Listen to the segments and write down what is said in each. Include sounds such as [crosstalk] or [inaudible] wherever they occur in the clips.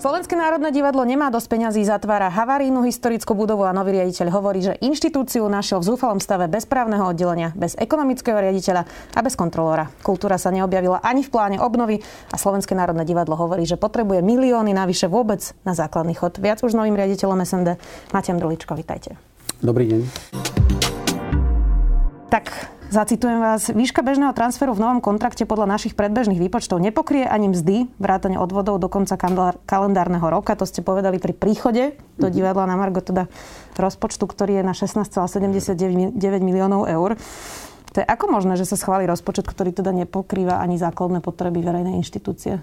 Slovenské národné divadlo nemá dosť peňazí, zatvára havarínu historickú budovu a nový riaditeľ hovorí, že inštitúciu našiel v zúfalom stave bez právneho oddelenia, bez ekonomického riaditeľa a bez kontrolóra. Kultúra sa neobjavila ani v pláne obnovy a Slovenské národné divadlo hovorí, že potrebuje milióny navyše vôbec na základný chod. Viac už novým riaditeľom SND. Matiam Druličko, vitajte. Dobrý deň. Tak Zacitujem vás. Výška bežného transferu v novom kontrakte podľa našich predbežných výpočtov nepokrie ani mzdy, vrátane odvodov do konca kalendárneho roka. To ste povedali pri príchode do mhm. divadla na Margo, teda rozpočtu, ktorý je na 16,79 miliónov eur. To je ako možné, že sa schváli rozpočet, ktorý teda nepokrýva ani základné potreby verejnej inštitúcie?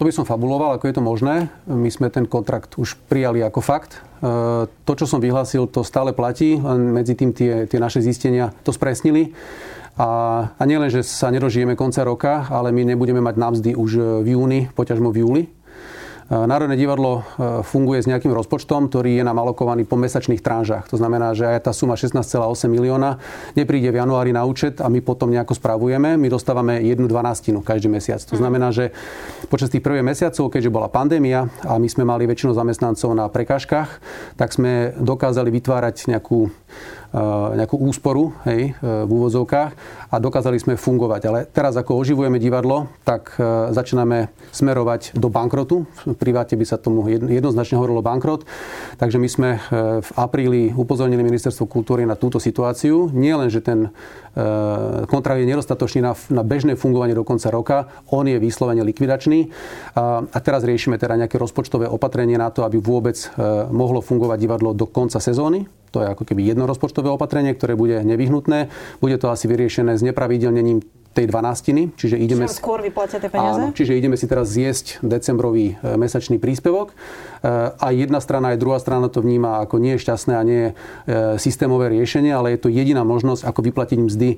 To by som fabuloval, ako je to možné. My sme ten kontrakt už prijali ako fakt. E, to, čo som vyhlásil, to stále platí, len medzi tým tie, tie naše zistenia to spresnili. A, a nielen, že sa nedožijeme konca roka, ale my nebudeme mať námzdy už v júni, poťažmo v júli. Národné divadlo e, funguje s nejakým rozpočtom, ktorý je nám alokovaný po mesačných tranžách. To znamená, že aj tá suma 16,8 milióna nepríde v januári na účet a my potom nejako spravujeme. My dostávame jednu dvanastinu každý mesiac. To znamená, že počas tých prvých mesiacov, keďže bola pandémia a my sme mali väčšinu zamestnancov na prekážkach, tak sme dokázali vytvárať nejakú nejakú úsporu hej, eh, v úvodzovkách a dokázali sme fungovať. Ale teraz, ako oživujeme divadlo, tak eh, začíname smerovať do bankrotu. V priváte by sa tomu jednoznačne hovorilo bankrot. Takže my sme v apríli upozornili Ministerstvo kultúry na túto situáciu. Nie len, že ten kontrakt je nedostatočný na, na bežné fungovanie do konca roka, on je vyslovene likvidačný. A, a teraz riešime teda nejaké rozpočtové opatrenie na to, aby vôbec mohlo fungovať divadlo do konca sezóny to je ako keby jedno rozpočtové opatrenie, ktoré bude nevyhnutné. Bude to asi vyriešené s nepravidelnením tej dvanástiny. Čiže ideme... Čiže skôr vyplatia tie peniaze? Áno, čiže ideme si teraz zjesť decembrový e, mesačný príspevok. E, a jedna strana, aj druhá strana to vníma ako nie je šťastné a nie je e, systémové riešenie, ale je to jediná možnosť, ako vyplatiť mzdy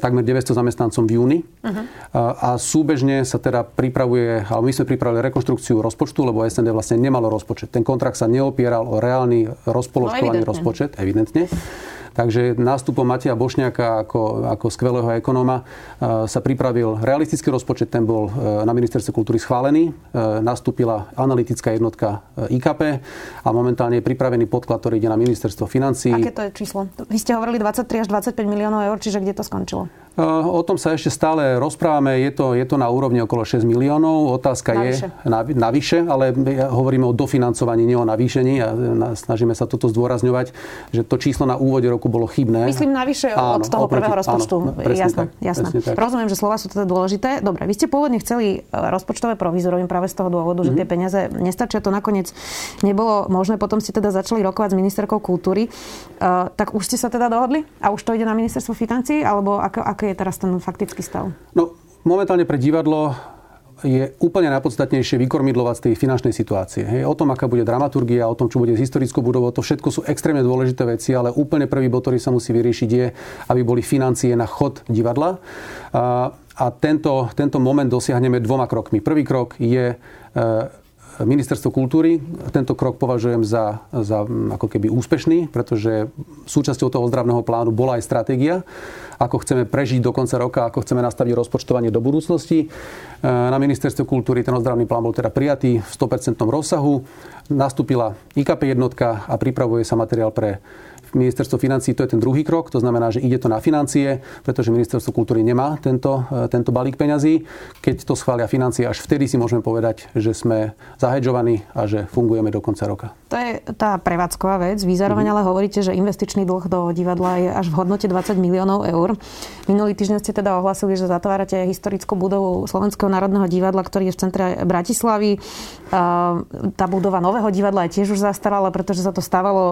takmer 900 zamestnancom v júni. Uh-huh. A súbežne sa teda pripravuje, ale my sme pripravili rekonštrukciu rozpočtu, lebo SND vlastne nemalo rozpočet. Ten kontrakt sa neopieral o reálny rozpoložkovaný no, rozpočet, evidentne. Takže nástupom Matia Bošňáka ako, ako skvelého ekonóma e, sa pripravil realistický rozpočet, ten bol e, na ministerstve kultúry schválený. E, nastúpila analytická jednotka IKP a momentálne je pripravený podklad, ktorý ide na ministerstvo financí. Aké to je číslo? Vy ste hovorili 23 až 25 miliónov eur, čiže kde to skončilo? O tom sa ešte stále rozprávame. Je to, je to na úrovni okolo 6 miliónov. Otázka navyše. je na, navyše, ale hovoríme o dofinancovaní, nie o navýšení. A snažíme sa toto zdôrazňovať, že to číslo na úvode roku bolo chybné. Myslím navyše áno, od toho oproti, prvého rozpočtu. Áno, jasné, tak, jasné. Tak. Rozumiem, že slova sú teda dôležité. Dobre, vy ste pôvodne chceli e, rozpočtové provizorium práve z toho dôvodu, mm-hmm. že tie mhm. peniaze nestačia. To nakoniec nebolo možné. Potom ste teda začali rokovať s ministerkou kultúry. Uh, tak už ste sa teda dohodli? A už to ide na ministerstvo financí? Alebo ako, ako je teraz ten faktický stav? No, momentálne pre divadlo je úplne najpodstatnejšie vykormidlovať z tej finančnej situácie. Hej, o tom, aká bude dramaturgia, o tom, čo bude s historickou budovou, to všetko sú extrémne dôležité veci, ale úplne prvý bod, ktorý sa musí vyriešiť, je, aby boli financie na chod divadla. A, a tento, tento moment dosiahneme dvoma krokmi. Prvý krok je e, Ministerstvo kultúry. Tento krok považujem za, za ako keby úspešný, pretože súčasťou toho ozdravného plánu bola aj stratégia, ako chceme prežiť do konca roka, ako chceme nastaviť rozpočtovanie do budúcnosti. E, na Ministerstve kultúry ten ozdravný plán bol teda prijatý v 100% rozsahu. Nastúpila IKP jednotka a pripravuje sa materiál pre ministerstvo financí to je ten druhý krok, to znamená, že ide to na financie, pretože ministerstvo kultúry nemá tento, e, tento balík peňazí. Keď to schvália financie, až vtedy si môžeme povedať, že sme zahedžovaní a že fungujeme do konca roka. To je tá prevádzková vec. Vy zároveň mm-hmm. ale hovoríte, že investičný dlh do divadla je až v hodnote 20 miliónov eur. Minulý týždeň ste teda ohlasili, že zatvárate historickú budovu Slovenského národného divadla, ktorý je v centre Bratislavy. Tá budova nového divadla je tiež už zastarala, pretože sa to stávalo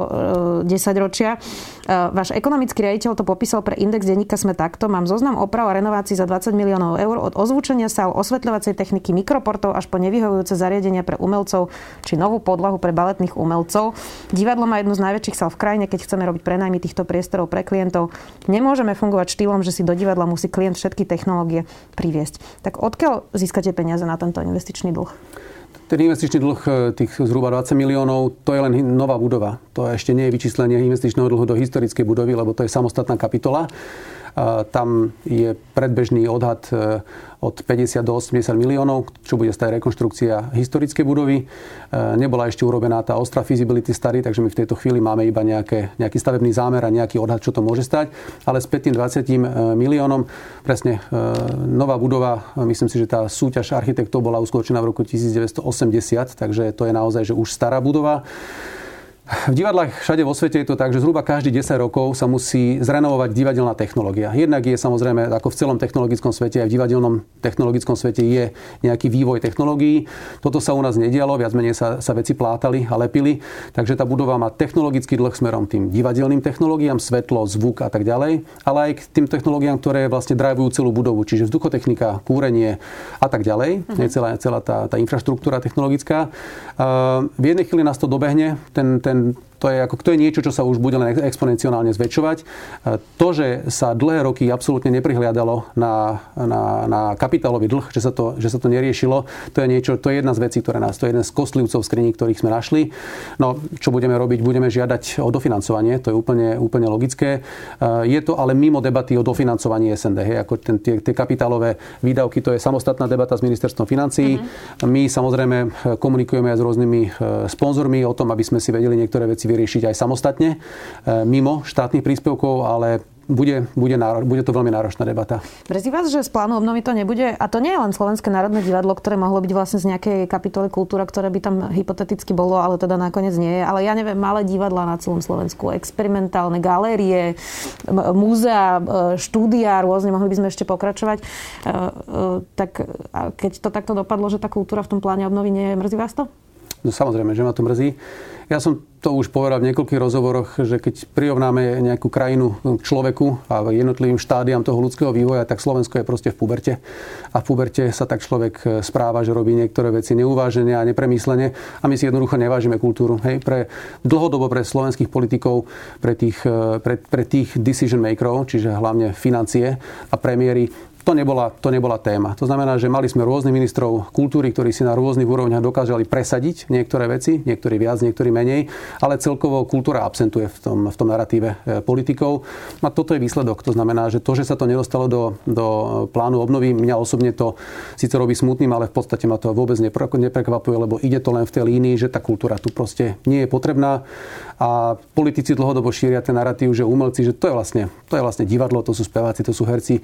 10 e, ročia ročia. Váš ekonomický riaditeľ to popísal pre index denníka Sme takto. Mám zoznam oprav a renovácií za 20 miliónov eur od ozvučenia sál, osvetľovacej techniky, mikroportov až po nevyhovujúce zariadenia pre umelcov či novú podlahu pre baletných umelcov. Divadlo má jednu z najväčších sál v krajine, keď chceme robiť prenajmy týchto priestorov pre klientov. Nemôžeme fungovať štýlom, že si do divadla musí klient všetky technológie priviesť. Tak odkiaľ získate peniaze na tento investičný dlh? Ten investičný dlh tých zhruba 20 miliónov, to je len nová budova. To ešte nie je vyčíslenie investičného dlhu do historickej budovy, lebo to je samostatná kapitola. Tam je predbežný odhad e, od 50 do 80 miliónov, čo bude stať rekonštrukcia historickej budovy. E, nebola ešte urobená tá ostra feasibility study, takže my v tejto chvíli máme iba nejaké, nejaký stavebný zámer a nejaký odhad, čo to môže stať. Ale s 5 20 e, miliónom, presne nová budova, myslím si, že tá súťaž architektov bola uskutočená v roku 1980, takže to je naozaj že už stará budova. V divadlách všade vo svete je to tak, že zhruba každý 10 rokov sa musí zrenovovať divadelná technológia. Jednak je samozrejme, ako v celom technologickom svete, aj v divadelnom technologickom svete je nejaký vývoj technológií. Toto sa u nás nedialo, viac menej sa, sa veci plátali a lepili. Takže tá budova má technologický dlh smerom tým divadelným technológiám, svetlo, zvuk a tak ďalej, ale aj k tým technológiám, ktoré vlastne drivujú celú budovu, čiže vzduchotechnika, kúrenie a tak ďalej. Uh-huh. Je celá, celá tá, tá infraštruktúra technologická. Uh, v jednej chvíli nás to dobehne, ten, ten and to je, ako, to je niečo, čo sa už bude len exponenciálne zväčšovať. E, to, že sa dlhé roky absolútne neprihliadalo na, na, na kapitálový dlh, že sa, to, že sa to neriešilo, to je niečo, to je jedna z vecí, ktoré nás, to je jeden z kostlivcov skriní, ktorých sme našli. No, čo budeme robiť? Budeme žiadať o dofinancovanie, to je úplne, úplne logické. E, je to ale mimo debaty o dofinancovaní SND, hej, ako ten, tie, tie kapitálové výdavky, to je samostatná debata s ministerstvom financií. Mm-hmm. My samozrejme komunikujeme aj s rôznymi e, sponzormi o tom, aby sme si vedeli niektoré veci vyriešiť aj samostatne, e, mimo štátnych príspevkov, ale bude, bude, náro, bude to veľmi náročná debata. Mrzí vás, že z plánu obnovy to nebude? A to nie je len Slovenské národné divadlo, ktoré mohlo byť vlastne z nejakej kapitoly kultúra, ktoré by tam hypoteticky bolo, ale teda nakoniec nie je. Ale ja neviem, malé divadla na celom Slovensku, experimentálne galérie, múzea, štúdia, rôzne, mohli by sme ešte pokračovať. E, e, tak keď to takto dopadlo, že tá kultúra v tom pláne obnovy nie je, mrzí vás to? No samozrejme, že ma to mrzí. Ja som to už povedal v niekoľkých rozhovoroch, že keď prirovnáme nejakú krajinu k človeku a jednotlivým štádiam toho ľudského vývoja, tak Slovensko je proste v puberte. A v puberte sa tak človek e, správa, že robí niektoré veci neuvážene a nepremyslene a my si jednoducho nevážime kultúru. Hej, pre, dlhodobo pre slovenských politikov, pre tých, e, pre, pre tých decision makerov, čiže hlavne financie a premiéry, to nebola, to nebola téma. To znamená, že mali sme rôznych ministrov kultúry, ktorí si na rôznych úrovniach dokázali presadiť niektoré veci, niektorí viac, niektorí menej, ale celkovo kultúra absentuje v tom, v tom narratíve e, politikov. A toto je výsledok. To znamená, že to, že sa to nedostalo do, do plánu obnovy, mňa osobne to síce robí smutným, ale v podstate ma to vôbec neprekvapuje, lebo ide to len v tej línii, že tá kultúra tu proste nie je potrebná a politici dlhodobo šíria ten narratív, že umelci, že to je vlastne, to je vlastne divadlo, to sú speváci, to sú herci.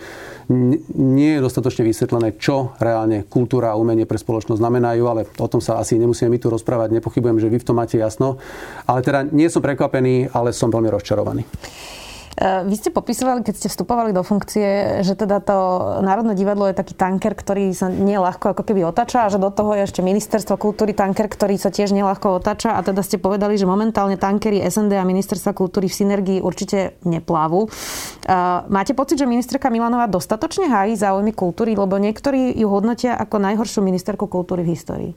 Nie je dostatočne vysvetlené, čo reálne kultúra a umenie pre spoločnosť znamenajú, ale o tom sa asi nemusíme my tu rozprávať. Nepochybujem, že vy v tom máte jasno. Ale teda nie som prekvapený, ale som veľmi rozčarovaný. Eh, vy ste popisovali, keď ste vstupovali do funkcie, že teda to Národné divadlo je taký tanker, ktorý sa nieľahko ako keby otača a že do toho je ešte ministerstvo kultúry tanker, ktorý sa tiež nieľahko otača a teda ste povedali, že momentálne tankery SND a ministerstva kultúry v synergii určite neplávu. Eh, máte pocit, že ministerka Milanová dostatočne hájí záujmy kultúry, lebo niektorí ju hodnotia ako najhoršiu ministerku kultúry v histórii?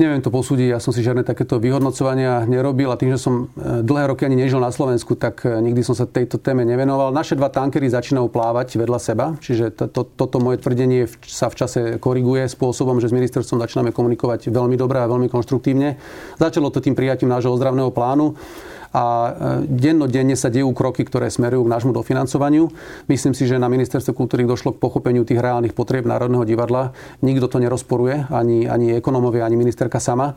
Neviem to posúdiť, ja som si žiadne takéto vyhodnocovania nerobil a tým, že som e, dlhé roky ani nežil na Slovensku, tak e, nikdy som sa tejto téme nevenoval. Naše dva tankery začínajú plávať vedľa seba, čiže to, to, toto moje tvrdenie sa v čase koriguje spôsobom, že s ministerstvom začíname komunikovať veľmi dobre a veľmi konštruktívne. Začalo to tým prijatím nášho ozdravného plánu a e, dennodenne sa dejú kroky, ktoré smerujú k nášmu dofinancovaniu. Myslím si, že na ministerstve kultúry došlo k pochopeniu tých reálnych potrieb Národného divadla. Nikto to nerozporuje, ani, ani ekonomovia, ani ministerka sama.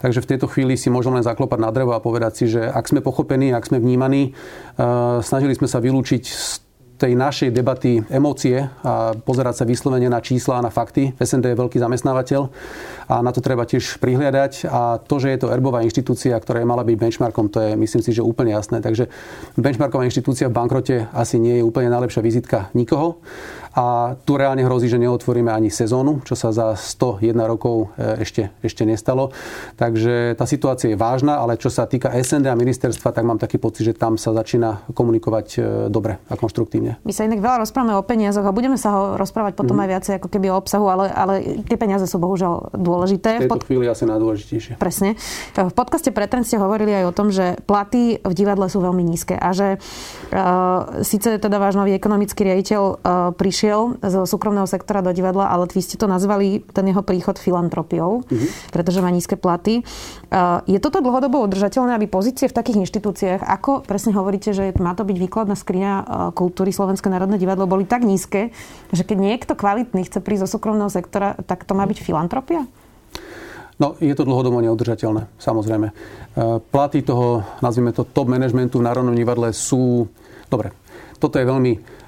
Takže v tejto chvíli si môžeme len zaklopať na drevo a povedať si, že ak sme pochopení, ak sme vnímaní, e, snažili sme sa vylúčiť tej našej debaty emócie a pozerať sa vyslovene na čísla a na fakty. SND je veľký zamestnávateľ a na to treba tiež prihliadať. A to, že je to erbová inštitúcia, ktorá je mala byť benchmarkom, to je myslím si, že úplne jasné. Takže benchmarková inštitúcia v bankrote asi nie je úplne najlepšia vizitka nikoho a tu reálne hrozí, že neotvoríme ani sezónu, čo sa za 101 rokov e, ešte, ešte nestalo. Takže tá situácia je vážna, ale čo sa týka SND a ministerstva, tak mám taký pocit, že tam sa začína komunikovať e, dobre a konštruktívne. My sa inak veľa rozprávame o peniazoch a budeme sa ho rozprávať potom mm. aj viacej ako keby o obsahu, ale, ale tie peniaze sú bohužiaľ dôležité. V tejto pod... chvíli asi najdôležitejšie. Presne. V podcaste Pretren ste hovorili aj o tom, že platy v divadle sú veľmi nízke a že uh, síce teda váš nový ekonomický riaditeľ uh, prišiel prišiel zo súkromného sektora do divadla, ale vy ste to nazvali ten jeho príchod filantropiou, uh-huh. pretože má nízke platy. Je toto dlhodobo udržateľné, aby pozície v takých inštitúciách, ako presne hovoríte, že má to byť výkladná skriňa kultúry Slovenské národné divadlo, boli tak nízke, že keď niekto kvalitný chce prísť zo súkromného sektora, tak to má byť filantropia? No, je to dlhodobo neudržateľné, samozrejme. E, platy toho, nazvime to, top managementu v Národnom divadle sú... Dobre, toto je veľmi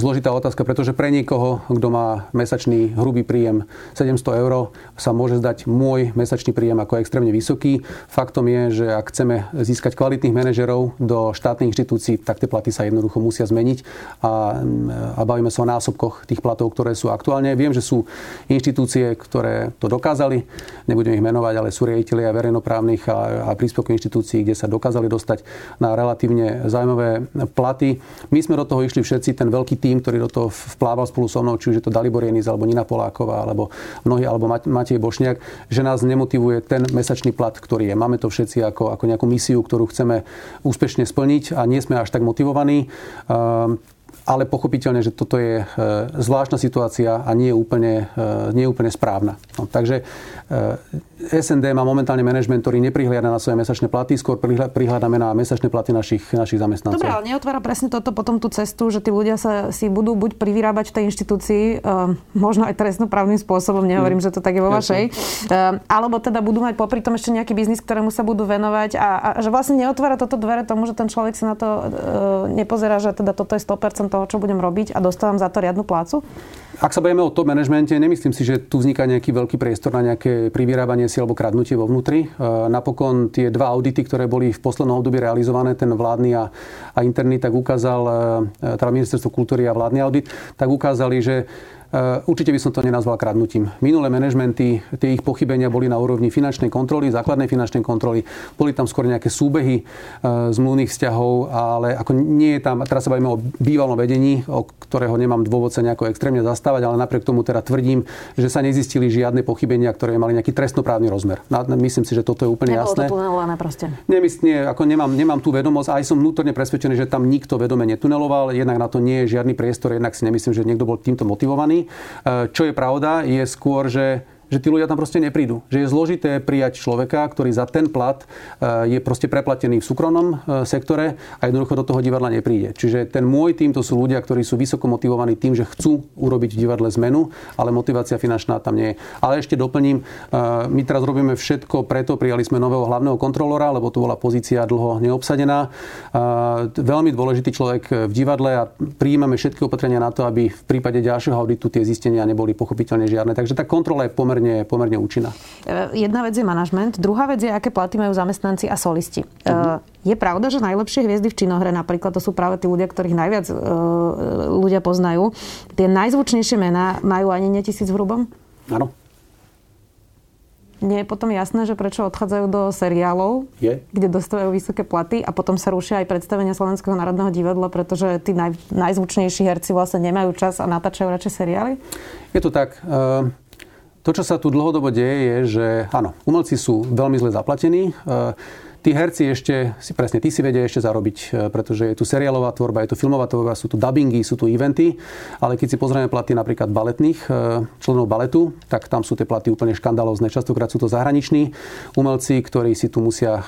zložitá otázka, pretože pre niekoho, kto má mesačný hrubý príjem 700 eur, sa môže zdať môj mesačný príjem ako extrémne vysoký. Faktom je, že ak chceme získať kvalitných manažerov do štátnych inštitúcií, tak tie platy sa jednoducho musia zmeniť a, a bavíme sa o násobkoch tých platov, ktoré sú aktuálne. Viem, že sú inštitúcie, ktoré to dokázali, nebudem ich menovať, ale sú riaditeľia verejnoprávnych a, a príspevkových inštitúcií, kde sa dokázali dostať na relatívne zaujímavé platy. My sme do toho išli všetci, ten veľký tým, ktorý do toho vplával spolu so mnou, či už je to Dalibor Jenis, alebo Nina Poláková, alebo mnohí, alebo Matej Bošniak, že nás nemotivuje ten mesačný plat, ktorý je. Máme to všetci ako, ako nejakú misiu, ktorú chceme úspešne splniť a nie sme až tak motivovaní. Ale pochopiteľne, že toto je e, zvláštna situácia a nie je úplne, e, nie je úplne správna. No, takže e, SND má momentálne manažment, ktorý neprihliada na svoje mesačné platy, skôr prihľadáme na mesačné platy našich, našich zamestnancov. Dobre, ale neotvára presne toto potom tú cestu, že tí ľudia sa si budú buď privyrábať v tej inštitúcii, možno aj trestnoprávnym spôsobom, nehovorím, mm. že to tak je vo vašej, alebo teda budú mať popri tom ešte nejaký biznis, ktorému sa budú venovať a, a že vlastne neotvára toto dvere tomu, že ten človek si na to nepozerá, že teda toto je 100% toho, čo budem robiť a dostávam za to riadnu plácu? Ak sa bavíme o top manažmente, nemyslím si, že tu vzniká nejaký veľký priestor na nejaké privyrábanie si alebo kradnutie vo vnútri. E, napokon tie dva audity, ktoré boli v poslednom období realizované, ten vládny a, a interný, tak ukázal, e, teda ministerstvo kultúry a vládny audit, tak ukázali, že určite by som to nenazval kradnutím. Minulé manažmenty, tie ich pochybenia boli na úrovni finančnej kontroly, základnej finančnej kontroly. Boli tam skôr nejaké súbehy eh, zmluvných vzťahov, ale ako nie je tam, teraz sa bavíme o bývalom vedení, o ktorého nemám dôvod sa nejako extrémne zastávať, ale napriek tomu teda tvrdím, že sa nezistili žiadne pochybenia, ktoré mali nejaký trestnoprávny rozmer. Myslím si, že toto je úplne Nebolo jasné. to tunelované proste. Nemysl, nie, ako nemám, nemám tú vedomosť, aj som vnútorne presvedčený, že tam nikto vedome netuneloval, jednak na to nie je žiadny priestor, jednak si nemyslím, že niekto bol týmto motivovaný. Eh, čo je pravda, je skôr, že že tí ľudia tam proste neprídu. Že je zložité prijať človeka, ktorý za ten plat e, je proste preplatený v súkromnom e, sektore a jednoducho do toho divadla nepríde. Čiže ten môj tým to sú ľudia, ktorí sú vysoko motivovaní tým, že chcú urobiť v divadle zmenu, ale motivácia finančná tam nie je. Ale ešte doplním, e, my teraz robíme všetko preto, prijali sme nového hlavného kontrolora, lebo tu bola pozícia dlho neobsadená. Veľmi dôležitý človek v divadle a prijímame všetky opatrenia na to, aby v prípade ďalšieho auditu tie zistenia neboli pochopiteľne žiadne. Takže tá kontrola je pomerne pomerne, pomerne účinná. E, jedna vec je manažment, druhá vec je, aké platy majú zamestnanci a solisti. Uh-huh. Je pravda, že najlepšie hviezdy v činohre napríklad to sú práve tí ľudia, ktorých najviac uh, ľudia poznajú. Tie najzvučnejšie mená majú ani nie tisíc v hrubom? Áno. Nie je potom jasné, že prečo odchádzajú do seriálov, je. kde dostávajú vysoké platy a potom sa rušia aj predstavenia Slovenského národného divadla, pretože tí naj, najzvučnejší herci vlastne nemajú čas a natáčajú radšej seriály? Je to tak. Uh... To, čo sa tu dlhodobo deje, je, že áno, umelci sú veľmi zle zaplatení. Tí herci ešte, si presne, tí si vedia ešte zarobiť, e, pretože je tu seriálová tvorba, je tu filmová tvorba, sú tu dubbingy, sú tu eventy, ale keď si pozrieme platy napríklad baletných e, členov baletu, tak tam sú tie platy úplne škandalózne. Častokrát sú to zahraniční umelci, ktorí si tu musia e,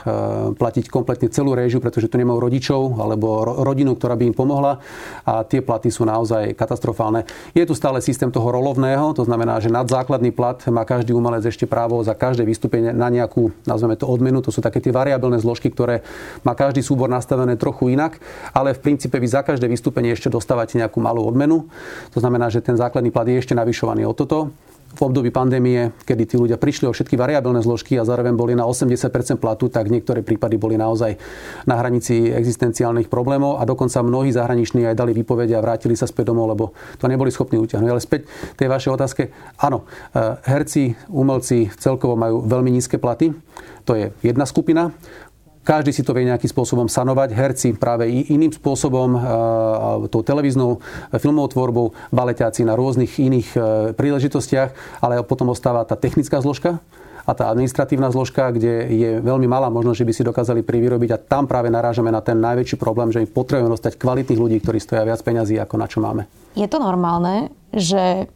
platiť kompletne celú réžiu, pretože tu nemajú rodičov alebo rodinu, ktorá by im pomohla a tie platy sú naozaj katastrofálne. Je tu stále systém toho rolovného, to znamená, že nad základný plat má každý umelec ešte právo za každé vystúpenie na nejakú, nazveme to odmenu, to sú také tie variabilné variabilné zložky, ktoré má každý súbor nastavené trochu inak, ale v princípe vy za každé vystúpenie ešte dostávate nejakú malú odmenu. To znamená, že ten základný plat je ešte navyšovaný o toto v období pandémie, kedy tí ľudia prišli o všetky variabilné zložky a zároveň boli na 80% platu, tak niektoré prípady boli naozaj na hranici existenciálnych problémov a dokonca mnohí zahraniční aj dali výpovede a vrátili sa späť domov, lebo to neboli schopní utiahnuť. Ale späť tej vašej otázke. Áno, eh, herci, umelci celkovo majú veľmi nízke platy. To je jedna skupina. Každý si to vie nejakým spôsobom sanovať. Herci práve iným spôsobom, tou televíznou e, filmovou tvorbou, baleťáci na rôznych iných e, príležitostiach, ale potom ostáva tá technická zložka a tá administratívna zložka, kde je veľmi malá možnosť, že by si dokázali privyrobiť a tam práve narážame na ten najväčší problém, že my potrebujeme dostať kvalitných ľudí, ktorí stoja viac peňazí ako na čo máme. Je to normálne, že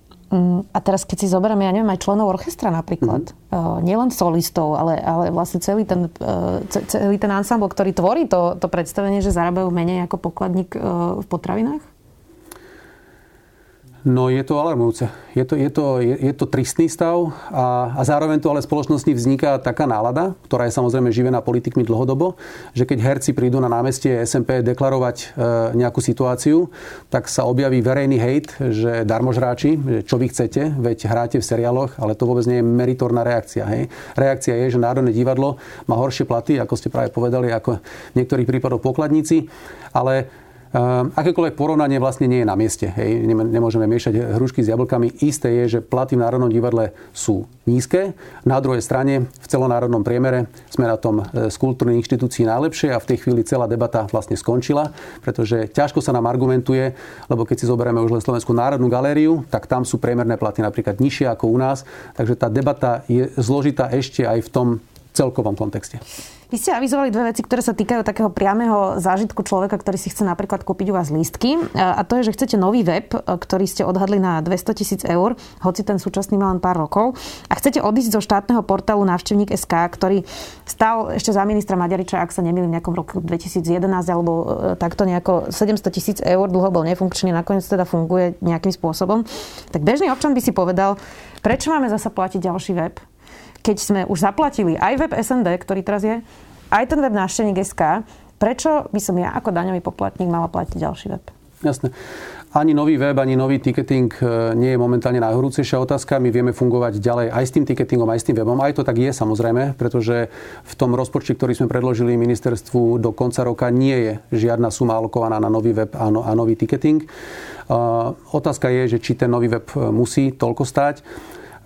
a teraz keď si zoberieme, ja neviem, aj členov orchestra napríklad, mm-hmm. nielen solistov, ale, ale vlastne celý ten, e, celý ten ensemble, ktorý tvorí to, to predstavenie, že zarábajú menej ako pokladník e, v potravinách? No je to alarmujúce. Je to, je to, je, je to tristný stav a, a zároveň to ale spoločnosti vzniká taká nálada, ktorá je samozrejme živená politikmi dlhodobo, že keď herci prídu na námestie SMP deklarovať e, nejakú situáciu, tak sa objaví verejný hejt, že darmožráči, že čo vy chcete, veď hráte v seriáloch, ale to vôbec nie je meritorná reakcia. Hej. Reakcia je, že Národné divadlo má horšie platy, ako ste práve povedali, ako v niektorých prípadoch pokladníci, ale akékoľvek porovnanie vlastne nie je na mieste. Hej. Nemôžeme miešať hrušky s jablkami. Isté je, že platy v Národnom divadle sú nízke. Na druhej strane v celonárodnom priemere sme na tom e, z kultúrnej inštitúcií najlepšie a v tej chvíli celá debata vlastne skončila, pretože ťažko sa nám argumentuje, lebo keď si zoberieme už len Slovenskú národnú galériu, tak tam sú priemerné platy napríklad nižšie ako u nás. Takže tá debata je zložitá ešte aj v tom celkovom kontexte. Vy ste avizovali dve veci, ktoré sa týkajú takého priameho zážitku človeka, ktorý si chce napríklad kúpiť u vás lístky. A to je, že chcete nový web, ktorý ste odhadli na 200 tisíc eur, hoci ten súčasný má len pár rokov. A chcete odísť zo štátneho portálu Návštevník SK, ktorý stal ešte za ministra Maďariča, ak sa nemýlim, v nejakom roku 2011 alebo e, takto nejako 700 tisíc eur, dlho bol nefunkčný, nakoniec teda funguje nejakým spôsobom. Tak bežný občan by si povedal, prečo máme zasa platiť ďalší web? Keď sme už zaplatili aj web SND, ktorý teraz je, aj ten web návštevník SK, prečo by som ja ako daňový poplatník mala platiť ďalší web? Jasné. Ani nový web, ani nový ticketing e, nie je momentálne najhorúcejšia otázka. My vieme fungovať ďalej aj s tým ticketingom, aj s tým webom. Aj to tak je samozrejme, pretože v tom rozpočte, ktorý sme predložili ministerstvu do konca roka, nie je žiadna suma alokovaná na nový web a, no, a nový ticketing. Uh, otázka je, že či ten nový web musí toľko stáť.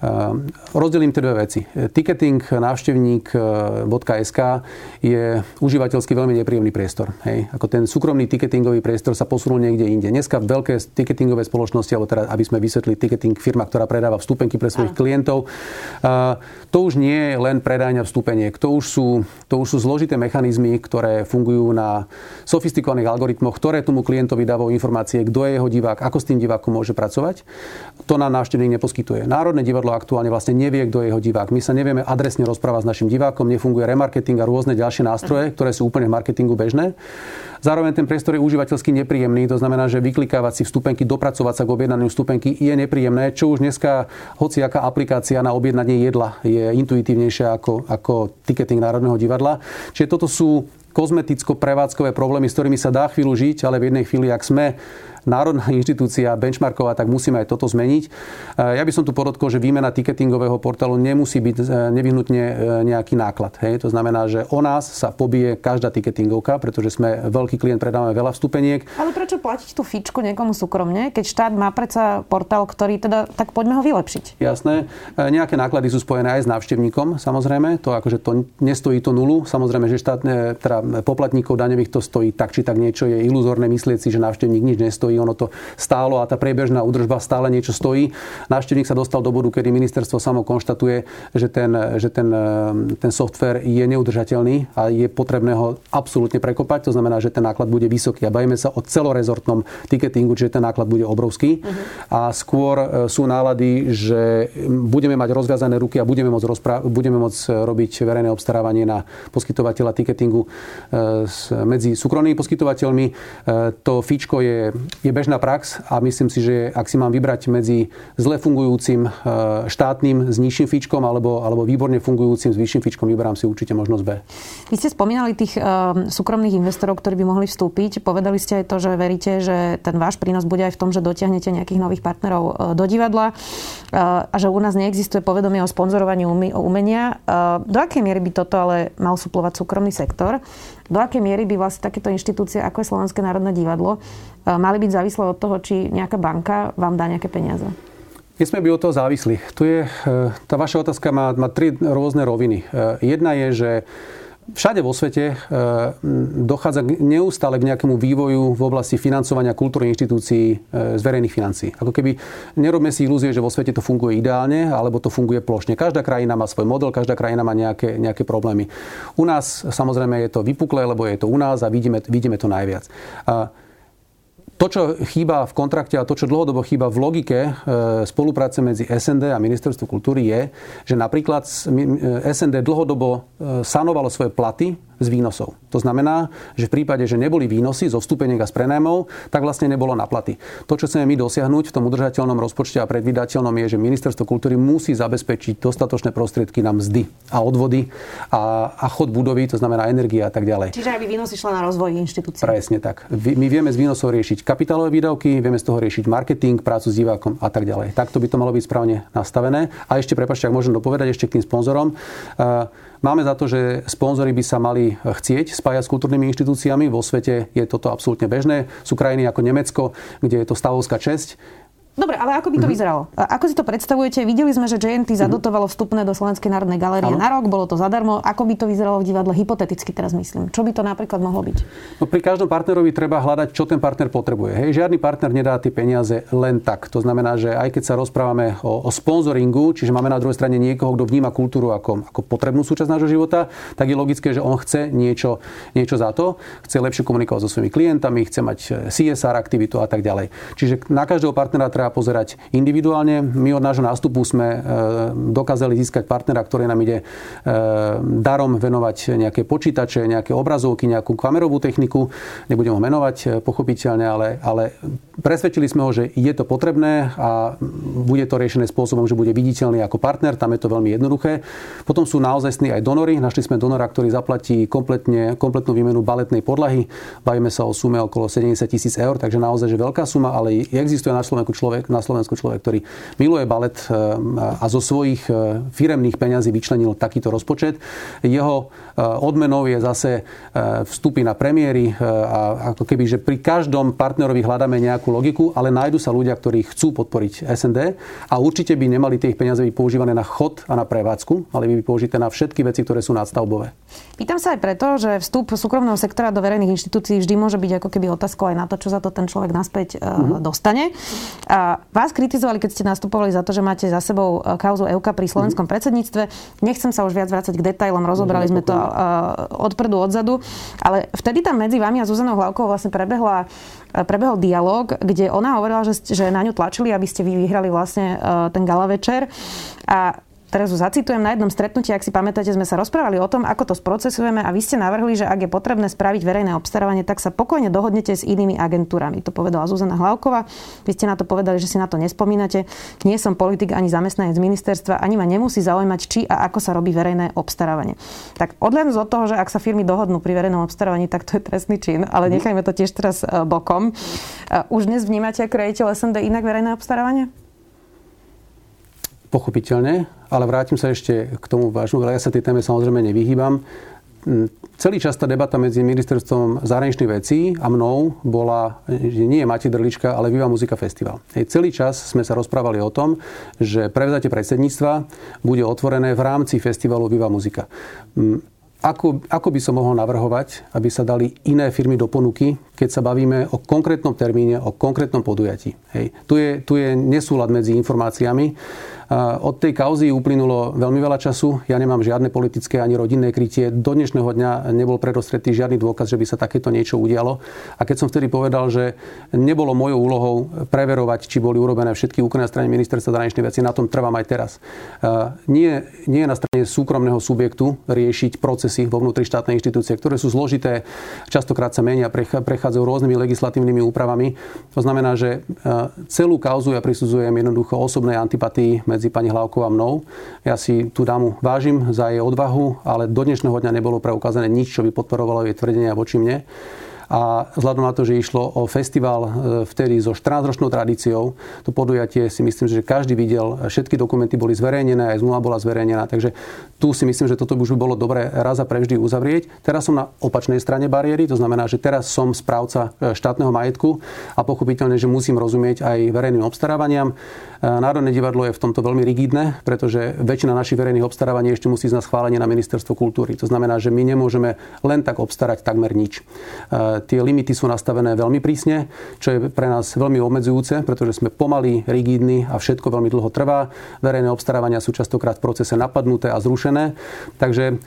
Ehm, rozdelím tie dve veci. Ticketing návštevník.sk je užívateľsky veľmi nepríjemný priestor. Hej. Ako ten súkromný ticketingový priestor sa posunul niekde inde. Dneska veľké ticketingové spoločnosti, alebo teda, aby sme vysvetli ticketing firma, ktorá predáva vstupenky pre svojich klientov, to už nie je len predajňa vstupeniek. To už sú, to už sú zložité mechanizmy, ktoré fungujú na sofistikovaných algoritmoch, ktoré tomu klientovi dávajú informácie, kto je jeho divák, ako s tým divákom môže pracovať. To nám návštevník neposkytuje. Národné divadlo aktuálne vlastne nevie, kto je jeho divák. My sa nevieme adresne rozprávať s našim divákom, nefunguje remarketing a rôzne ďalšie nástroje, ktoré sú úplne v marketingu bežné. Zároveň ten priestor je užívateľsky nepríjemný, to znamená, že vyklikávať si vstupenky, dopracovať sa k objednaniu vstupenky je nepríjemné, čo už dneska hociaká aplikácia na objednanie jedla je intuitívnejšia ako, ako ticketing Národného divadla. Čiže toto sú kozmeticko-prevádzkové problémy, s ktorými sa dá chvíľu žiť, ale v jednej chvíli, ak sme národná [laughs] inštitúcia benchmarková, tak musíme aj toto zmeniť. E, ja by som tu podotkol, že výmena ticketingového portálu nemusí byť e, nevyhnutne e, nejaký náklad. Hej? To znamená, že o nás sa pobije každá ticketingovka, pretože sme veľký klient, predávame veľa vstupeniek. Ale prečo platiť tú fičku niekomu súkromne, keď štát má predsa portál, ktorý teda, tak poďme ho vylepšiť. Jasné. Nejaké náklady sú spojené aj s návštevníkom, samozrejme. To akože to nestojí to nulu. Samozrejme, že štát, teda poplatníkov daňových to stojí tak či tak niečo. Je iluzórne myslieť si, že návštevník nič nestojí stojí, ono to stálo a tá priebežná údržba stále niečo stojí. Návštevník sa dostal do bodu, kedy ministerstvo samo konštatuje, že ten, že ten, eh, ten software je neudržateľný a je potrebné ho absolútne prekopať. To znamená, že ten náklad bude vysoký. A bavíme sa o celorezortnom ticketingu, čiže ten náklad bude obrovský. Uh-huh. A skôr eh, sú nálady, že budeme mať rozviazané ruky a budeme môcť, rozpra- budeme môcť eh, robiť verejné obstarávanie na poskytovateľa ticketingu medzi súkromnými poskytovateľmi. To fíčko je je bežná prax a myslím si, že ak si mám vybrať medzi zle fungujúcim e, štátnym s nižším fíčkom alebo, alebo výborne fungujúcim s vyšším fíčkom, vyberám si určite možnosť B. Vy ste spomínali tých uh, súkromných investorov, ktorí by mohli vstúpiť. Povedali ste aj to, že veríte, že ten váš prínos bude aj v tom, že dotiahnete nejakých nových partnerov uh, do divadla a že u nás neexistuje povedomie o sponzorovaní umenia. Do akej miery by toto ale mal suplovať súkromný sektor? Do akej miery by vlastne takéto inštitúcie, ako je Slovenské národné divadlo, E, mali byť závislé od toho, či nejaká banka vám dá nejaké peniaze? Nesme byť od toho závislí. Tu je, e, tá vaša otázka má, má tri rôzne roviny. E, jedna je, že všade vo svete dochádza neustále k nejakému vývoju v oblasti financovania kultúrnych inštitúcií z verejných financií. Ako keby nerobme si ilúzie, že vo svete to funguje ideálne, alebo to funguje plošne. Každá krajina má svoj model, každá krajina má nejaké, nejaké problémy. U nás samozrejme je to vypuklé, lebo je to u nás a vidíme, vidíme to najviac. A to, čo chýba v kontrakte a to, čo dlhodobo chýba v logike e, spolupráce medzi SND a Ministerstvo kultúry je, že napríklad SND dlhodobo sanovalo svoje platy z výnosov. To znamená, že v prípade, že neboli výnosy zo vstupeniek a z prenájmov, tak vlastne nebolo na platy. To, čo chceme my dosiahnuť v tom udržateľnom rozpočte a predvydateľnom je, že ministerstvo kultúry musí zabezpečiť dostatočné prostriedky na mzdy a odvody a, a chod budovy, to znamená energia a tak ďalej. Čiže aby výnosy šla na rozvoj inštitúcií. Presne tak. My vieme z výnosov riešiť kapitálové výdavky, vieme z toho riešiť marketing, prácu s divákom a tak ďalej. Takto by to malo byť správne nastavené. A ešte, prepačte, ak môžem dopovedať ešte k tým sponzorom. Máme za to, že sponzory by sa mali chcieť spájať s kultúrnymi inštitúciami. Vo svete je toto absolútne bežné. Sú krajiny ako Nemecko, kde je to stavovská česť Dobre, ale ako by to mm-hmm. vyzeralo? Ako si to predstavujete? Videli sme, že JNT mm-hmm. zadotovalo vstupné do Slovenskej národnej galérie na rok, bolo to zadarmo. Ako by to vyzeralo v divadle? Hypoteticky teraz myslím. Čo by to napríklad mohlo byť? No, pri každom partnerovi treba hľadať, čo ten partner potrebuje. Hej, žiadny partner nedá tie peniaze len tak. To znamená, že aj keď sa rozprávame o, o sponzoringu, čiže máme na druhej strane niekoho, kto vníma kultúru ako, ako potrebnú súčasť nášho života, tak je logické, že on chce niečo, niečo za to, chce lepšie komunikovať so svojimi klientami, chce mať CSR aktivitu a tak ďalej. Čiže na každého partnera treba pozerať individuálne. My od nášho nástupu sme e, dokázali získať partnera, ktorý nám ide e, darom venovať nejaké počítače, nejaké obrazovky, nejakú kamerovú techniku. Nebudem ho menovať, e, pochopiteľne, ale, ale presvedčili sme ho, že je to potrebné a bude to riešené spôsobom, že bude viditeľný ako partner. Tam je to veľmi jednoduché. Potom sú naozaj aj donory. Našli sme donora, ktorý zaplatí kompletne, kompletnú výmenu baletnej podlahy. Bavíme sa o sume okolo 70 tisíc eur, takže naozaj že veľká suma, ale existuje na Slovensku človek, na Slovensku človek, ktorý miluje balet e, a zo svojich e, firemných peňazí vyčlenil takýto rozpočet. Jeho e, odmenou je zase vstupy na premiéry a ako keby, že pri každom partnerovi hľadáme nejakú logiku, ale nájdu sa ľudia, ktorí chcú podporiť SND a určite by nemali tie peniaze byť používané na chod a na prevádzku, mali by byť použité na všetky veci, ktoré sú nadstavbové. Pýtam sa aj preto, že vstup súkromného sektora do verejných inštitúcií vždy môže byť ako keby otázkou aj na to, čo za to ten človek naspäť uh-huh. dostane. A vás kritizovali, keď ste nastupovali za to, že máte za sebou e, kauzu EUKA pri slovenskom mm-hmm. predsedníctve. Nechcem sa už viac vrácať k detailom, rozobrali sme to uh, odpredu, odzadu, ale vtedy tam medzi vami a Zuzanou Hlavkou vlastne prebehla e, prebehol dialog, kde ona hovorila, že, že na ňu tlačili, aby ste vy vyhrali vlastne ten gala večer. A Teraz ho zacitujem, na jednom stretnutí, ak si pamätáte, sme sa rozprávali o tom, ako to sprocesujeme a vy ste navrhli, že ak je potrebné spraviť verejné obstarávanie, tak sa pokojne dohodnete s inými agentúrami. To povedala Zuzana Hlavková. Vy ste na to povedali, že si na to nespomínate. Nie som politik ani zamestnanec ministerstva, ani ma nemusí zaujímať, či a ako sa robí verejné obstarávanie. Tak odhľadnúť od toho, že ak sa firmy dohodnú pri verejnom obstarávaní, tak to je trestný čin, ale mhm. nechajme to tiež teraz e, bokom. E, už dnes vnímate ako riaditeľ SND inak verejné obstarávanie? Pochopiteľne, ale vrátim sa ešte k tomu vážnu, ale ja sa tej téme samozrejme nevyhýbam. Mm, celý čas tá debata medzi ministerstvom zahraničných vecí a mnou bola, že nie je Mati Drlička, ale Viva Muzika Festival. Hej, celý čas sme sa rozprávali o tom, že prevzatie predsedníctva bude otvorené v rámci festivalu Viva Muzika. Mm, ako, ako by som mohol navrhovať, aby sa dali iné firmy do ponuky, keď sa bavíme o konkrétnom termíne, o konkrétnom podujatí. Hej. Tu, je, tu je nesúlad medzi informáciami. Od tej kauzy uplynulo veľmi veľa času. Ja nemám žiadne politické ani rodinné krytie. Do dnešného dňa nebol predostretý žiadny dôkaz, že by sa takéto niečo udialo. A keď som vtedy povedal, že nebolo mojou úlohou preverovať, či boli urobené všetky úkony na strane ministerstva zahraničných vecí, na tom trvám aj teraz. Nie, nie je na strane súkromného subjektu riešiť procesy vo vnútri štátnej inštitúcie, ktoré sú zložité, častokrát sa menia, prechádzajú rôznymi legislatívnymi úpravami. To znamená, že celú kauzu ja prisudzujem jednoducho osobnej antipatii medzi medzi pani Hlavkou a mnou. Ja si tú dámu vážim za jej odvahu, ale do dnešného dňa nebolo preukázané nič, čo by podporovalo jej tvrdenia voči mne. A vzhľadom na to, že išlo o festival e, vtedy so 14-ročnou tradíciou, to podujatie si myslím, že každý videl, všetky dokumenty boli zverejnené, aj zmluva bola zverejnená, takže tu si myslím, že toto by už bolo dobré raz a prevždy uzavrieť. Teraz som na opačnej strane bariéry, to znamená, že teraz som správca e, štátneho majetku a pochopiteľne, že musím rozumieť aj verejným obstarávaniam. E, Národné divadlo je v tomto veľmi rigidné, pretože väčšina našich verejných obstarávaní ešte musí ísť na schválenie na ministerstvo kultúry. To znamená, že my nemôžeme len tak obstarať takmer nič. Tie limity sú nastavené veľmi prísne, čo je pre nás veľmi obmedzujúce, pretože sme pomalí, rigidní a všetko veľmi dlho trvá. Verejné obstarávania sú častokrát v procese napadnuté a zrušené. Takže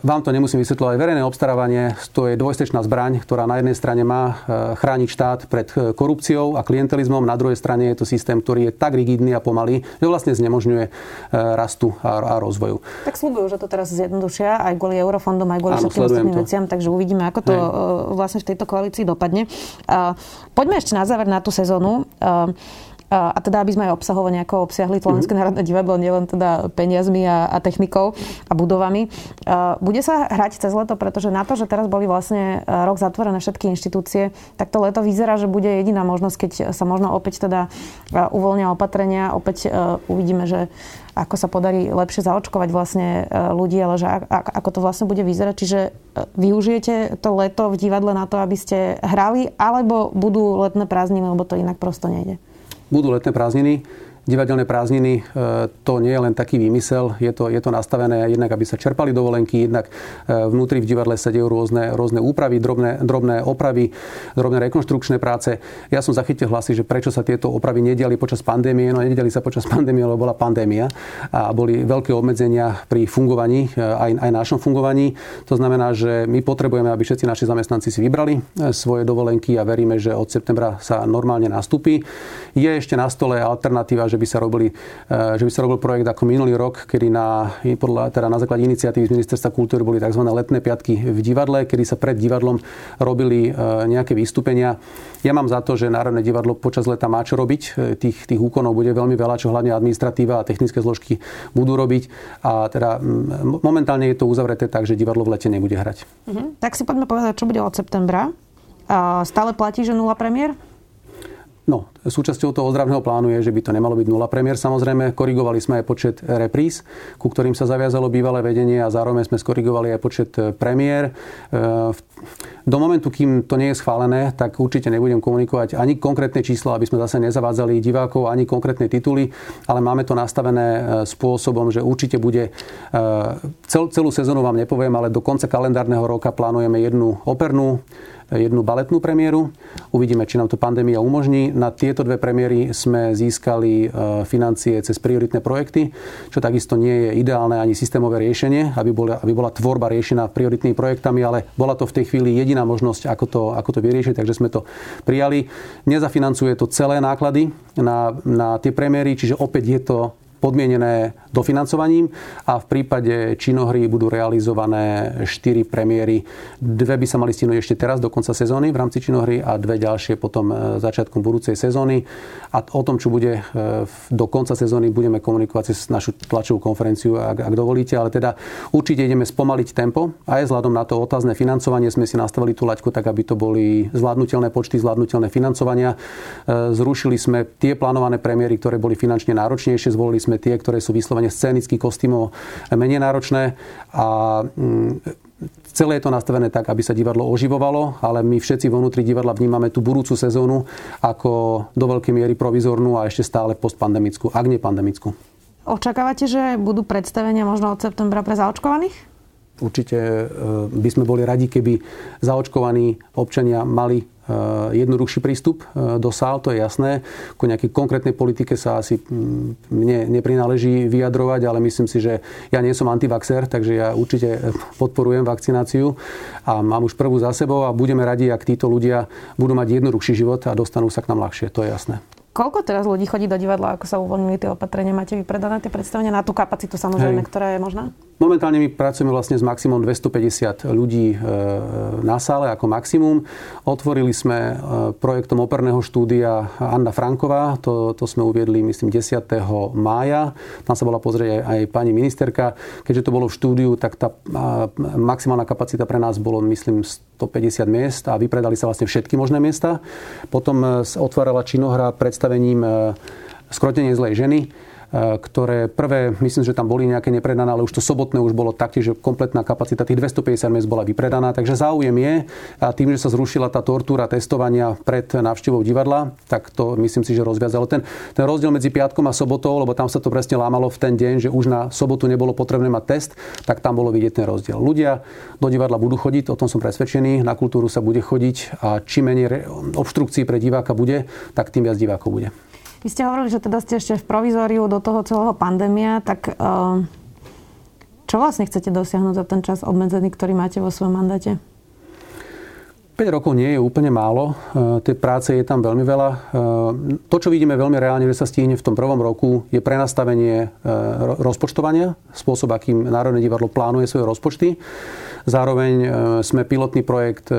vám to nemusím vysvetľovať. Verejné obstarávanie to je dvojstečná zbraň, ktorá na jednej strane má e, chrániť štát pred e, korupciou a klientelizmom, na druhej strane je to systém, ktorý je tak rigidný a pomalý, že vlastne znemožňuje rastu a, rozvoju. Tak slúbujú, že to teraz zjednodušia aj kvôli eurofondom, aj kvôli všetkým ostatným veciam, takže uvidíme, ako to Hej. vlastne v tejto koalícii dopadne. Poďme ešte na záver na tú sezónu. A teda, aby sme aj obsahovo nejako obsiahli Slovenské mm-hmm. národné divadlo, nielen teda peniazmi a, a technikou a budovami. Bude sa hrať cez leto, pretože na to, že teraz boli vlastne e, rok zatvorené všetky inštitúcie, tak to leto vyzerá, že bude jediná možnosť, keď sa možno opäť teda e, uvoľnia opatrenia, opäť e, uvidíme, že ako sa podarí lepšie zaočkovať vlastne ľudí, ale že ako to vlastne bude vyzerať. Čiže využijete to leto v divadle na to, aby ste hrali, alebo budú letné prázdniny, lebo to inak prosto nejde? Budú letné prázdniny divadelné prázdniny, e, to nie je len taký výmysel, je to, je to nastavené jednak, aby sa čerpali dovolenky, jednak e, vnútri v divadle sa dejú rôzne, rôzne úpravy, drobné, drobné opravy, drobné rekonštrukčné práce. Ja som zachytil hlasy, že prečo sa tieto opravy nediali počas pandémie. No nediali sa počas pandémie, lebo bola pandémia a boli veľké obmedzenia pri fungovaní, e, aj, aj našom fungovaní. To znamená, že my potrebujeme, aby všetci naši zamestnanci si vybrali svoje dovolenky a veríme, že od septembra sa normálne nastúpi. Je ešte na stole alternatíva, že že by sa, robili, eh, že by sa robil projekt ako minulý rok, kedy na, podľa, teda na základe iniciatívy z Ministerstva kultúry boli tzv. letné piatky v divadle, kedy sa pred divadlom robili eh, nejaké vystúpenia. Ja mám za to, že Národné divadlo počas leta má čo robiť. Eh, tých, tých úkonov bude veľmi veľa, čo hlavne administratíva a technické zložky budú robiť. A teda mm, momentálne je to uzavreté tak, že divadlo v lete nebude hrať. Uh-huh. Tak si poďme povedať, čo bude od septembra. Stále platí, že nula premiér? No, súčasťou toho ozdravného plánu je, že by to nemalo byť nula premiér. Samozrejme, korigovali sme aj počet repríz, ku ktorým sa zaviazalo bývalé vedenie a zároveň sme skorigovali aj počet e, premiér. E, do momentu, kým to nie je schválené, tak určite nebudem komunikovať ani konkrétne čísla, aby sme zase nezavádzali divákov, ani konkrétne tituly, ale máme to nastavené e, spôsobom, že určite bude cel, celú sezónu vám nepoviem, ale do konca kalendárneho roka plánujeme jednu opernú jednu baletnú premiéru. Uvidíme, či nám to pandémia umožní. Na tieto dve premiéry sme získali e, financie cez prioritné projekty, čo takisto nie je ideálne ani systémové riešenie, aby bola, aby bola tvorba riešená prioritnými projektami, ale bola to v tej chvíli jediná možnosť, ako to, ako to vyriešiť, takže sme to prijali. Nezafinancuje to celé náklady na, na tie premiéry, čiže opäť je to podmienené dofinancovaním a v prípade činohry budú realizované 4 premiéry. Dve by sa mali stihnúť ešte teraz do konca sezóny v rámci činohry a dve ďalšie potom e, začiatkom budúcej sezóny. A o tom, čo bude e, do konca sezóny, budeme komunikovať cez našu tlačovú konferenciu, ak, ak dovolíte. Ale teda určite ideme spomaliť tempo. Aj vzhľadom na to otázne financovanie sme si nastavili tú laťku tak, aby to boli zvládnutelné počty, zvládnutelné financovania. E, zrušili sme tie plánované premiéry, ktoré boli finančne náročnejšie, zvolili sme tie, ktoré sú vyslovene scénických kostýmov menej náročné a mm, Celé je to nastavené tak, aby sa divadlo oživovalo, ale my všetci vo vnútri divadla vnímame tú budúcu sezónu ako do veľkej miery provizornú a ešte stále postpandemickú, ak nie pandemickú. Očakávate, že budú predstavenia možno od septembra pre zaočkovaných? Určite e, by sme boli radi, keby zaočkovaní občania mali Eh, jednoduchší prístup eh, do sál, to je jasné. Ku nejakej konkrétnej politike sa asi mm, mne neprináleží vyjadrovať, ale myslím si, že ja nie som antivaxer, takže ja určite eh, podporujem vakcináciu a mám už prvú za sebou a budeme radi, ak títo ľudia budú mať jednoduchší život a dostanú sa k nám ľahšie, to je jasné. Koľko teraz ľudí chodí do divadla, ako sa uvoľnili tie opatrenia? Máte vypredané tie predstavenia na tú kapacitu samozrejme, Hej. ktorá je možná? Momentálne my pracujeme vlastne s maximum 250 ľudí e, na sále ako maximum. Otvorili sme e, projektom operného štúdia Anna Franková, to, to sme uviedli myslím 10. mája. Tam sa bola pozrieť aj pani ministerka. Keďže to bolo v štúdiu, tak tá maximálna kapacita pre nás bolo myslím 150 miest a vypredali sa vlastne všetky možné miesta. Potom e, otvárala činohra predstavením Skrotenie zlej ženy ktoré prvé, myslím, že tam boli nejaké nepredané, ale už to sobotné už bolo taktiež, že kompletná kapacita tých 250 miest bola vypredaná. Takže záujem je a tým, že sa zrušila tá tortúra testovania pred návštevou divadla, tak to myslím si, že rozviazalo. Ten, ten rozdiel medzi piatkom a sobotou, lebo tam sa to presne lámalo v ten deň, že už na sobotu nebolo potrebné mať test, tak tam bolo vidieť ten rozdiel. Ľudia do divadla budú chodiť, o tom som presvedčený, na kultúru sa bude chodiť a čím menej obštrukcií pre diváka bude, tak tým viac divákov bude. Vy ste hovorili, že teda ste ešte v provizóriu do toho celého pandémia, tak uh, čo vlastne chcete dosiahnuť za ten čas obmedzený, ktorý máte vo svojom mandáte? 5 rokov nie je úplne málo. E, tej práce je tam veľmi veľa. E, to, čo vidíme veľmi reálne, že sa stihne v tom prvom roku, je prenastavenie rozpočtovania, spôsob, akým Národné divadlo plánuje svoje rozpočty. Zároveň e, sme pilotný projekt e,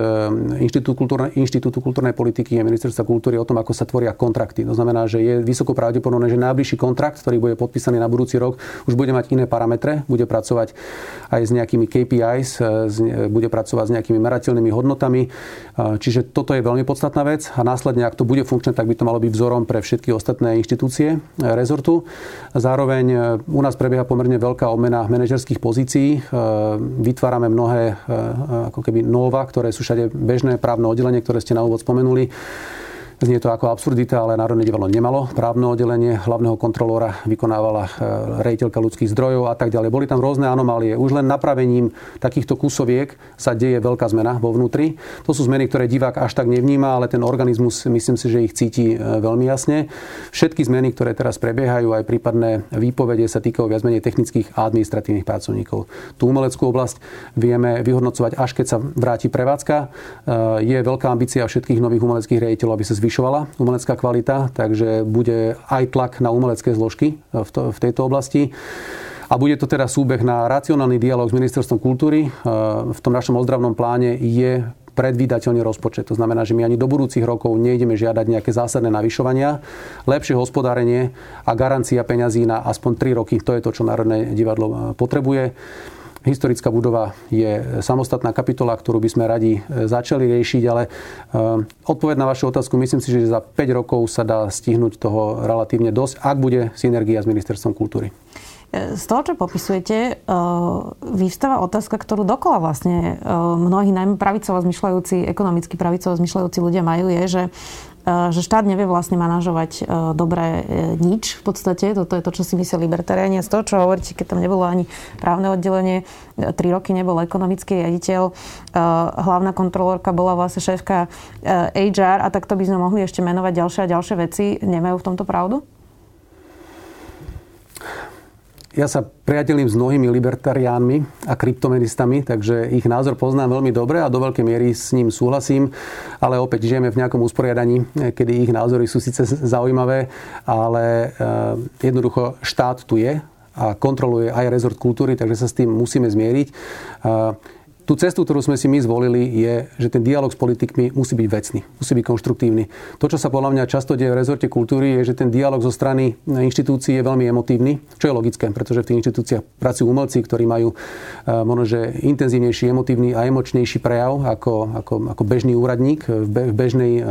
Inštitútu, kultúrne, Inštitútu kultúrnej politiky a ministerstva kultúry o tom, ako sa tvoria kontrakty. To znamená, že je vysoko pravdepodobné, že najbližší kontrakt, ktorý bude podpísaný na budúci rok, už bude mať iné parametre, bude pracovať aj s nejakými KPIs, e, bude pracovať s nejakými merateľnými hodnotami. Čiže toto je veľmi podstatná vec a následne, ak to bude funkčné, tak by to malo byť vzorom pre všetky ostatné inštitúcie rezortu. Zároveň u nás prebieha pomerne veľká obmena manažerských pozícií. Vytvárame mnohé mnohé eh, ako keby nova, ktoré sú všade bežné právne oddelenie, ktoré ste na úvod spomenuli. Znie to ako absurdita, ale Národné divadlo nemalo právne oddelenie. Hlavného kontrolóra vykonávala e, rejiteľka ľudských zdrojov a tak ďalej. Boli tam rôzne anomálie. Už len napravením takýchto kusoviek sa deje veľká zmena vo vnútri. To sú zmeny, ktoré divák až tak nevníma, ale ten organizmus, myslím si, že ich cíti e, veľmi jasne. Všetky zmeny, ktoré teraz prebiehajú, aj prípadné výpovede sa týkajú viac menej technických a administratívnych pracovníkov. Tú umeleckú oblasť vieme vyhodnocovať, až keď sa vráti prevádzka. E, je veľká ambícia všetkých nových umeleckých rejiteľov, aby sa zvyšovala umelecká kvalita, takže bude aj tlak na umelecké zložky v, to, v tejto oblasti. A bude to teda súbeh na racionálny dialog s Ministerstvom kultúry. E, v tom našom ozdravnom pláne je predvídateľný rozpočet. To znamená, že my ani do budúcich rokov nejdeme žiadať nejaké zásadné navyšovania. Lepšie hospodárenie a garancia peňazí na aspoň 3 roky, to je to, čo Národné divadlo e, potrebuje. Historická budova je samostatná kapitola, ktorú by sme radi e, začali riešiť, ale e, odpoveď na vašu otázku, myslím si, že za 5 rokov sa dá stihnúť toho relatívne dosť, ak bude synergia s Ministerstvom kultúry. E, z toho, čo popisujete, vyvstáva otázka, ktorú dokola vlastne mnohí najmä pravicovo zmyšľajúci, ekonomicky pravicovo zmyšľajúci ľudia majú, je, že že štát nevie vlastne manažovať e, dobre e, nič v podstate. Toto je to, čo si myslí libertariáni. Z toho, čo hovoríte, keď tam nebolo ani právne oddelenie, tri roky nebol ekonomický riaditeľ, hlavná kontrolórka bola vlastne šéfka HR a takto by sme mohli ešte menovať ďalšie a ďalšie veci. Nemajú v tomto pravdu? Ja sa priatelím s mnohými libertariánmi a kryptomenistami, takže ich názor poznám veľmi dobre a do veľkej miery s ním súhlasím, ale opäť žijeme v nejakom usporiadaní, kedy ich názory sú síce zaujímavé, ale eh, jednoducho štát tu je a kontroluje aj rezort kultúry, takže sa s tým musíme zmieriť. Eh, tú cestu, ktorú sme si my zvolili, je, že ten dialog s politikmi musí byť vecný, musí byť konštruktívny. To, čo sa podľa mňa často deje v rezorte kultúry, je, že ten dialog zo strany inštitúcií je veľmi emotívny, čo je logické, pretože v tých inštitúciách pracujú umelci, ktorí majú e, možno, že intenzívnejší, emotívny a emočnejší prejav ako, ako, ako bežný úradník v bežnej e,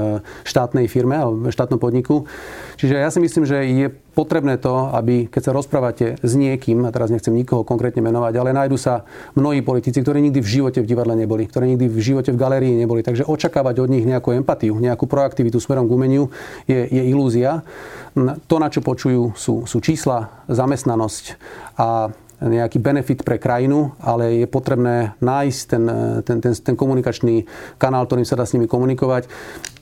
štátnej firme alebo štátnom podniku. Čiže ja si myslím, že je potrebné to, aby keď sa rozprávate s niekým, a teraz nechcem nikoho konkrétne menovať, ale nájdu sa mnohí politici, ktorí nikdy v živote v divadle neboli, ktorí nikdy v živote v galérii neboli. Takže očakávať od nich nejakú empatiu, nejakú proaktivitu smerom k umeniu je, je ilúzia. To, na čo počujú, sú, sú čísla, zamestnanosť a nejaký benefit pre krajinu, ale je potrebné nájsť ten, ten, ten, ten komunikačný kanál, ktorým sa dá s nimi komunikovať.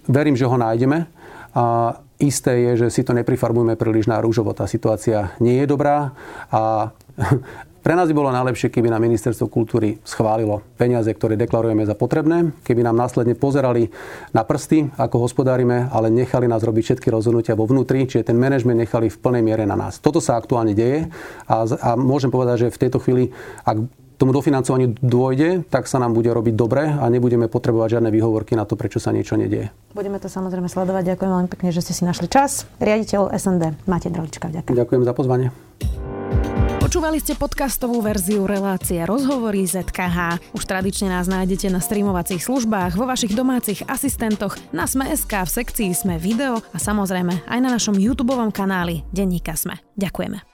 Verím, že ho nájdeme. A Isté je, že si to neprifarbujeme príliš na rúžovo. Tá situácia nie je dobrá a [laughs] Pre nás by bolo najlepšie, keby na ministerstvo kultúry schválilo peniaze, ktoré deklarujeme za potrebné, keby nám následne pozerali na prsty, ako hospodárime, ale nechali nás robiť všetky rozhodnutia vo vnútri, čiže ten manažment nechali v plnej miere na nás. Toto sa aktuálne deje a, a môžem povedať, že v tejto chvíli, ak tomu dofinancovaniu dôjde, tak sa nám bude robiť dobre a nebudeme potrebovať žiadne výhovorky na to, prečo sa niečo nedieje. Budeme to samozrejme sledovať. Ďakujem veľmi pekne, že ste si našli čas. Riaditeľ SND Máte Drolička. Ďakujem. Ďakujem za pozvanie. Počúvali ste podcastovú verziu relácie Rozhovory ZKH. Už tradične nás nájdete na streamovacích službách, vo vašich domácich asistentoch, na Sme.sk, v sekcii Sme video a samozrejme aj na našom YouTube kanáli Denníka Sme. Ďakujeme.